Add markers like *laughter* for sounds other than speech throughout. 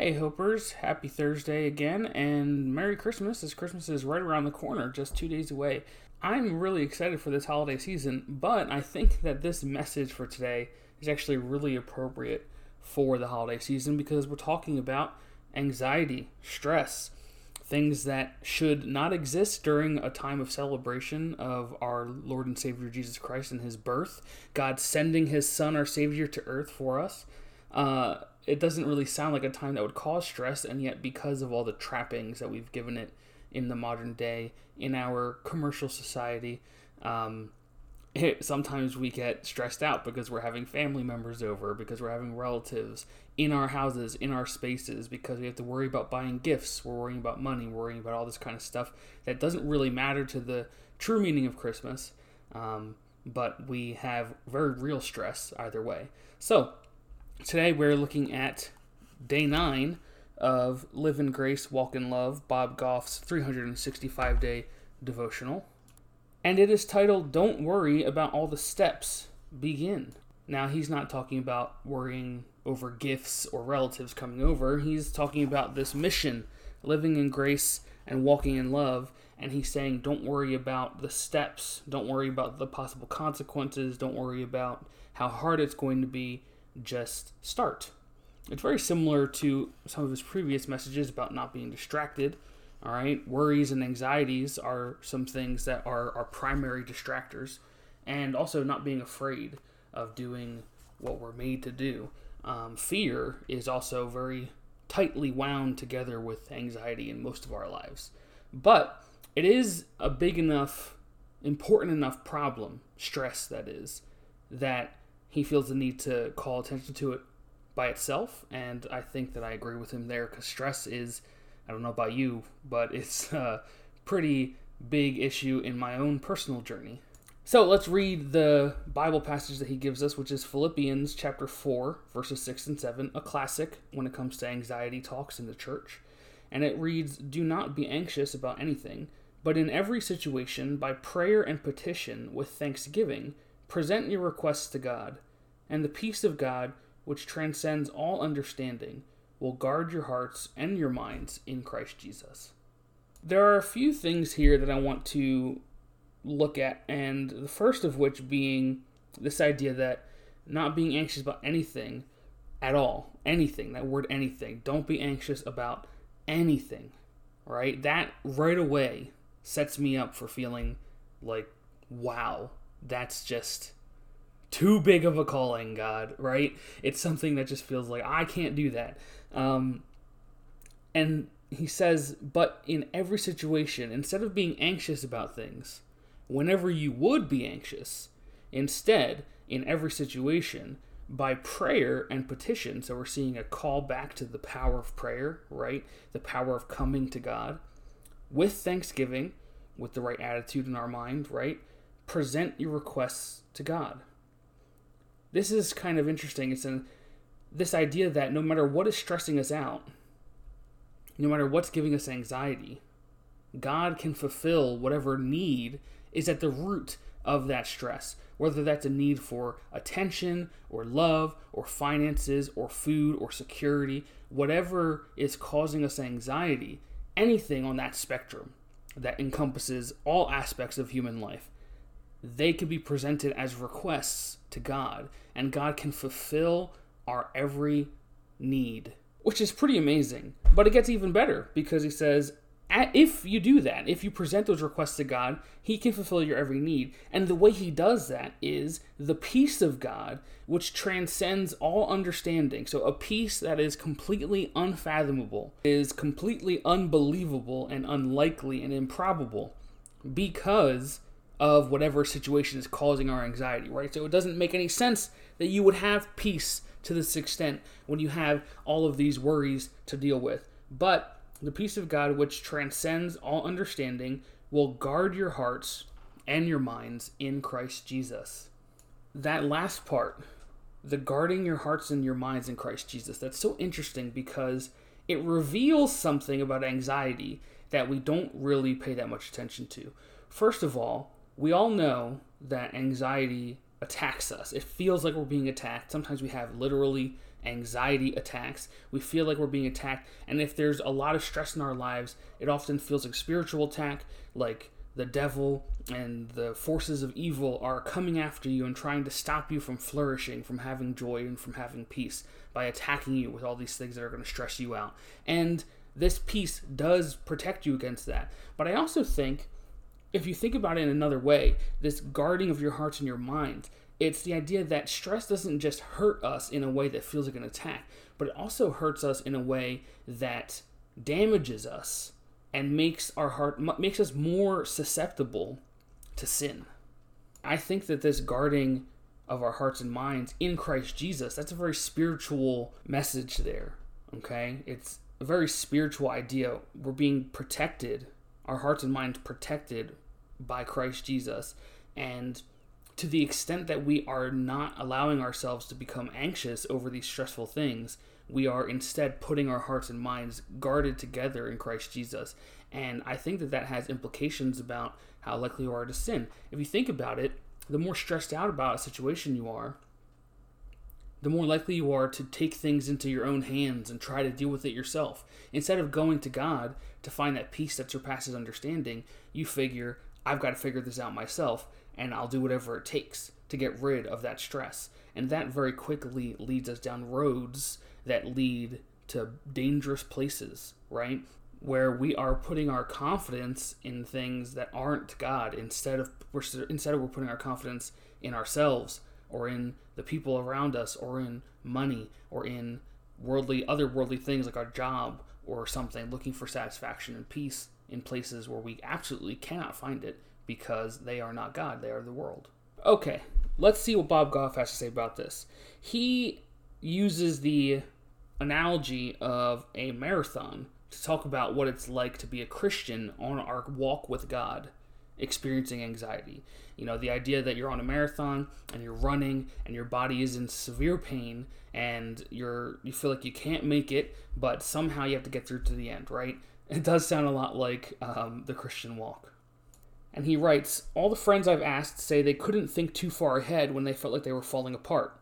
Hey, Hopers, happy Thursday again, and Merry Christmas as Christmas is right around the corner, just two days away. I'm really excited for this holiday season, but I think that this message for today is actually really appropriate for the holiday season because we're talking about anxiety, stress, things that should not exist during a time of celebration of our Lord and Savior Jesus Christ and his birth, God sending his Son, our Savior, to earth for us. Uh, it doesn't really sound like a time that would cause stress, and yet because of all the trappings that we've given it in the modern day, in our commercial society, um, *laughs* it, sometimes we get stressed out because we're having family members over, because we're having relatives in our houses, in our spaces, because we have to worry about buying gifts, we're worrying about money, worrying about all this kind of stuff that doesn't really matter to the true meaning of Christmas. Um, but we have very real stress either way. So, Today we're looking at day nine of Live in Grace, Walk in Love, Bob Goff's 365 day devotional. And it is titled Don't Worry About All the Steps, Begin. Now, he's not talking about worrying over gifts or relatives coming over. He's talking about this mission, living in grace and walking in love. And he's saying, don't worry about the steps. Don't worry about the possible consequences. Don't worry about how hard it's going to be just start. It's very similar to some of his previous messages about not being distracted. All right, worries and anxieties are some things that are our primary distractors, and also not being afraid of doing what we're made to do. Um, fear is also very tightly wound together with anxiety in most of our lives. But it is a big enough, important enough problem, stress that is, that he feels the need to call attention to it by itself. And I think that I agree with him there because stress is, I don't know about you, but it's *laughs* a pretty big issue in my own personal journey. So let's read the Bible passage that he gives us, which is Philippians chapter 4, verses 6 and 7, a classic when it comes to anxiety talks in the church. And it reads Do not be anxious about anything, but in every situation, by prayer and petition, with thanksgiving, Present your requests to God, and the peace of God, which transcends all understanding, will guard your hearts and your minds in Christ Jesus. There are a few things here that I want to look at, and the first of which being this idea that not being anxious about anything at all, anything, that word anything, don't be anxious about anything, right? That right away sets me up for feeling like, wow, that's just too big of a calling, God, right? It's something that just feels like I can't do that. Um, and he says, but in every situation, instead of being anxious about things, whenever you would be anxious, instead, in every situation, by prayer and petition, so we're seeing a call back to the power of prayer, right? The power of coming to God with thanksgiving, with the right attitude in our mind, right? Present your requests to God. This is kind of interesting. It's in this idea that no matter what is stressing us out, no matter what's giving us anxiety, God can fulfill whatever need is at the root of that stress, whether that's a need for attention or love or finances or food or security, whatever is causing us anxiety, anything on that spectrum that encompasses all aspects of human life they could be presented as requests to God, and God can fulfill our every need, which is pretty amazing. But it gets even better because he says, if you do that, if you present those requests to God, He can fulfill your every need. And the way He does that is the peace of God, which transcends all understanding. So, a peace that is completely unfathomable, is completely unbelievable and unlikely and improbable because of whatever situation is causing our anxiety, right? So it doesn't make any sense that you would have peace to this extent when you have all of these worries to deal with. But the peace of God, which transcends all understanding, will guard your hearts and your minds in Christ Jesus. That last part, the guarding your hearts and your minds in Christ Jesus, that's so interesting because it reveals something about anxiety that we don't really pay that much attention to. First of all, we all know that anxiety attacks us. It feels like we're being attacked. Sometimes we have literally anxiety attacks. We feel like we're being attacked. And if there's a lot of stress in our lives, it often feels like spiritual attack, like the devil and the forces of evil are coming after you and trying to stop you from flourishing, from having joy, and from having peace by attacking you with all these things that are going to stress you out. And this peace does protect you against that. But I also think, if you think about it in another way, this guarding of your hearts and your mind, it's the idea that stress doesn't just hurt us in a way that feels like an attack, but it also hurts us in a way that damages us and makes our heart makes us more susceptible to sin. I think that this guarding of our hearts and minds in Christ Jesus, that's a very spiritual message there. Okay? It's a very spiritual idea. We're being protected, our hearts and minds protected by Christ Jesus. And to the extent that we are not allowing ourselves to become anxious over these stressful things, we are instead putting our hearts and minds guarded together in Christ Jesus. And I think that that has implications about how likely you are to sin. If you think about it, the more stressed out about a situation you are, the more likely you are to take things into your own hands and try to deal with it yourself. Instead of going to God to find that peace that surpasses understanding, you figure, I've got to figure this out myself, and I'll do whatever it takes to get rid of that stress. And that very quickly leads us down roads that lead to dangerous places, right? Where we are putting our confidence in things that aren't God instead of instead of we're putting our confidence in ourselves or in the people around us or in money or in worldly other worldly things like our job or something looking for satisfaction and peace in places where we absolutely cannot find it because they are not God, they are the world. Okay, let's see what Bob Goff has to say about this. He uses the analogy of a marathon to talk about what it's like to be a Christian on our walk with God experiencing anxiety. You know, the idea that you're on a marathon and you're running and your body is in severe pain and you're you feel like you can't make it, but somehow you have to get through to the end, right? It does sound a lot like um, the Christian walk. And he writes, All the friends I've asked say they couldn't think too far ahead when they felt like they were falling apart.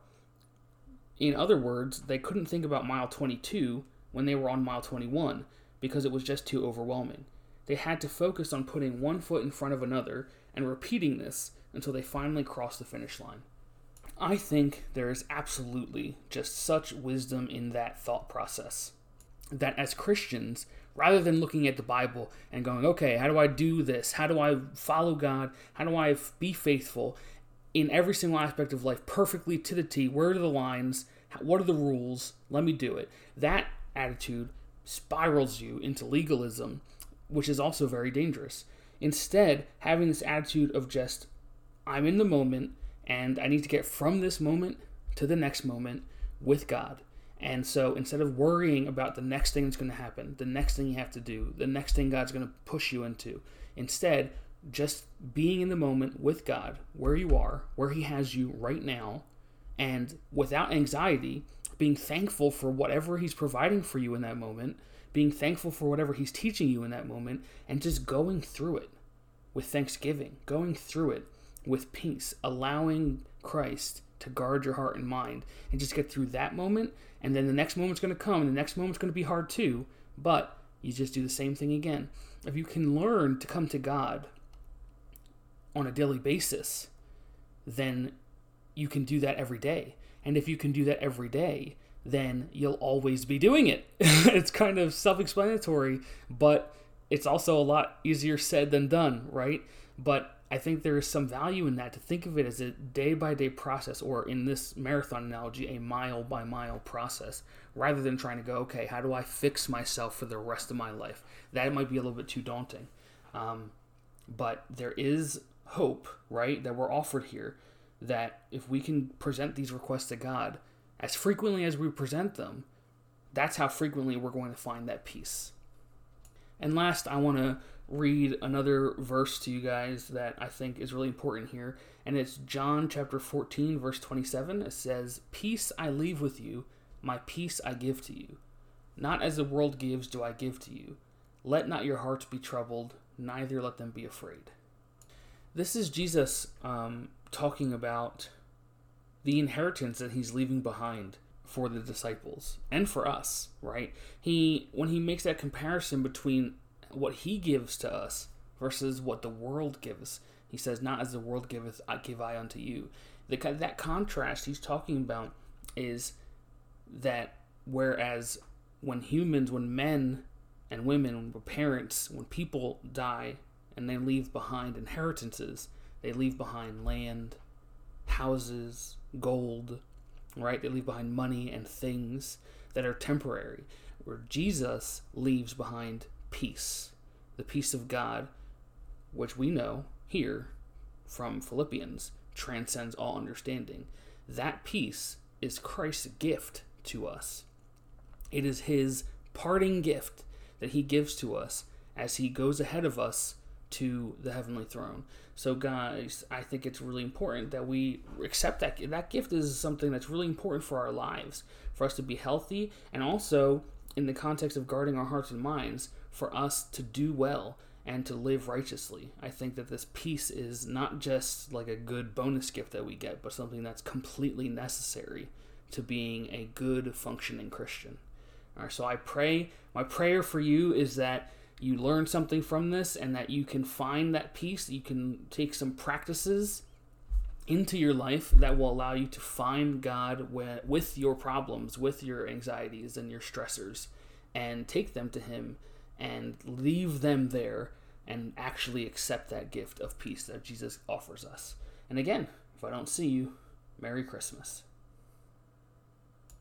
In other words, they couldn't think about mile 22 when they were on mile 21 because it was just too overwhelming. They had to focus on putting one foot in front of another and repeating this until they finally crossed the finish line. I think there is absolutely just such wisdom in that thought process. That as Christians, rather than looking at the Bible and going, okay, how do I do this? How do I follow God? How do I be faithful in every single aspect of life perfectly to the T? Where are the lines? What are the rules? Let me do it. That attitude spirals you into legalism which is also very dangerous. Instead, having this attitude of just, I'm in the moment and I need to get from this moment to the next moment with God. And so instead of worrying about the next thing that's going to happen, the next thing you have to do, the next thing God's going to push you into, instead, just being in the moment with God, where you are, where He has you right now, and without anxiety, being thankful for whatever He's providing for you in that moment, being thankful for whatever He's teaching you in that moment, and just going through it with thanksgiving, going through it with peace, allowing Christ to guard your heart and mind, and just get through that moment. And then the next moment's going to come, and the next moment's going to be hard too, but you just do the same thing again. If you can learn to come to God on a daily basis, then you can do that every day. And if you can do that every day, then you'll always be doing it. *laughs* it's kind of self explanatory, but it's also a lot easier said than done, right? But I think there is some value in that to think of it as a day by day process, or in this marathon analogy, a mile by mile process, rather than trying to go, okay, how do I fix myself for the rest of my life? That might be a little bit too daunting. Um, but there is hope, right, that we're offered here that if we can present these requests to God, as frequently as we present them, that's how frequently we're going to find that peace. And last, I want to read another verse to you guys that I think is really important here, and it's John chapter 14, verse 27. It says, Peace I leave with you, my peace I give to you. Not as the world gives, do I give to you. Let not your hearts be troubled, neither let them be afraid. This is Jesus um, talking about the inheritance that he's leaving behind for the disciples and for us, right? He when he makes that comparison between what he gives to us versus what the world gives, he says, "Not as the world giveth, I give I unto you." The, that contrast he's talking about is that whereas when humans, when men and women, when parents, when people die and they leave behind inheritances, they leave behind land, houses, gold, right? They leave behind money and things that are temporary, where Jesus leaves behind peace, the peace of God, which we know here from Philippians transcends all understanding. That peace is Christ's gift to us. It is his parting gift that he gives to us as he goes ahead of us to the heavenly throne. So, guys, I think it's really important that we accept that that gift is something that's really important for our lives, for us to be healthy, and also in the context of guarding our hearts and minds, for us to do well and to live righteously. I think that this peace is not just like a good bonus gift that we get, but something that's completely necessary to being a good functioning Christian. All right, so I pray, my prayer for you is that you learn something from this and that you can find that peace. You can take some practices into your life that will allow you to find God with your problems, with your anxieties and your stressors, and take them to Him and leave them there and actually accept that gift of peace that Jesus offers us. And again, if I don't see you, Merry Christmas.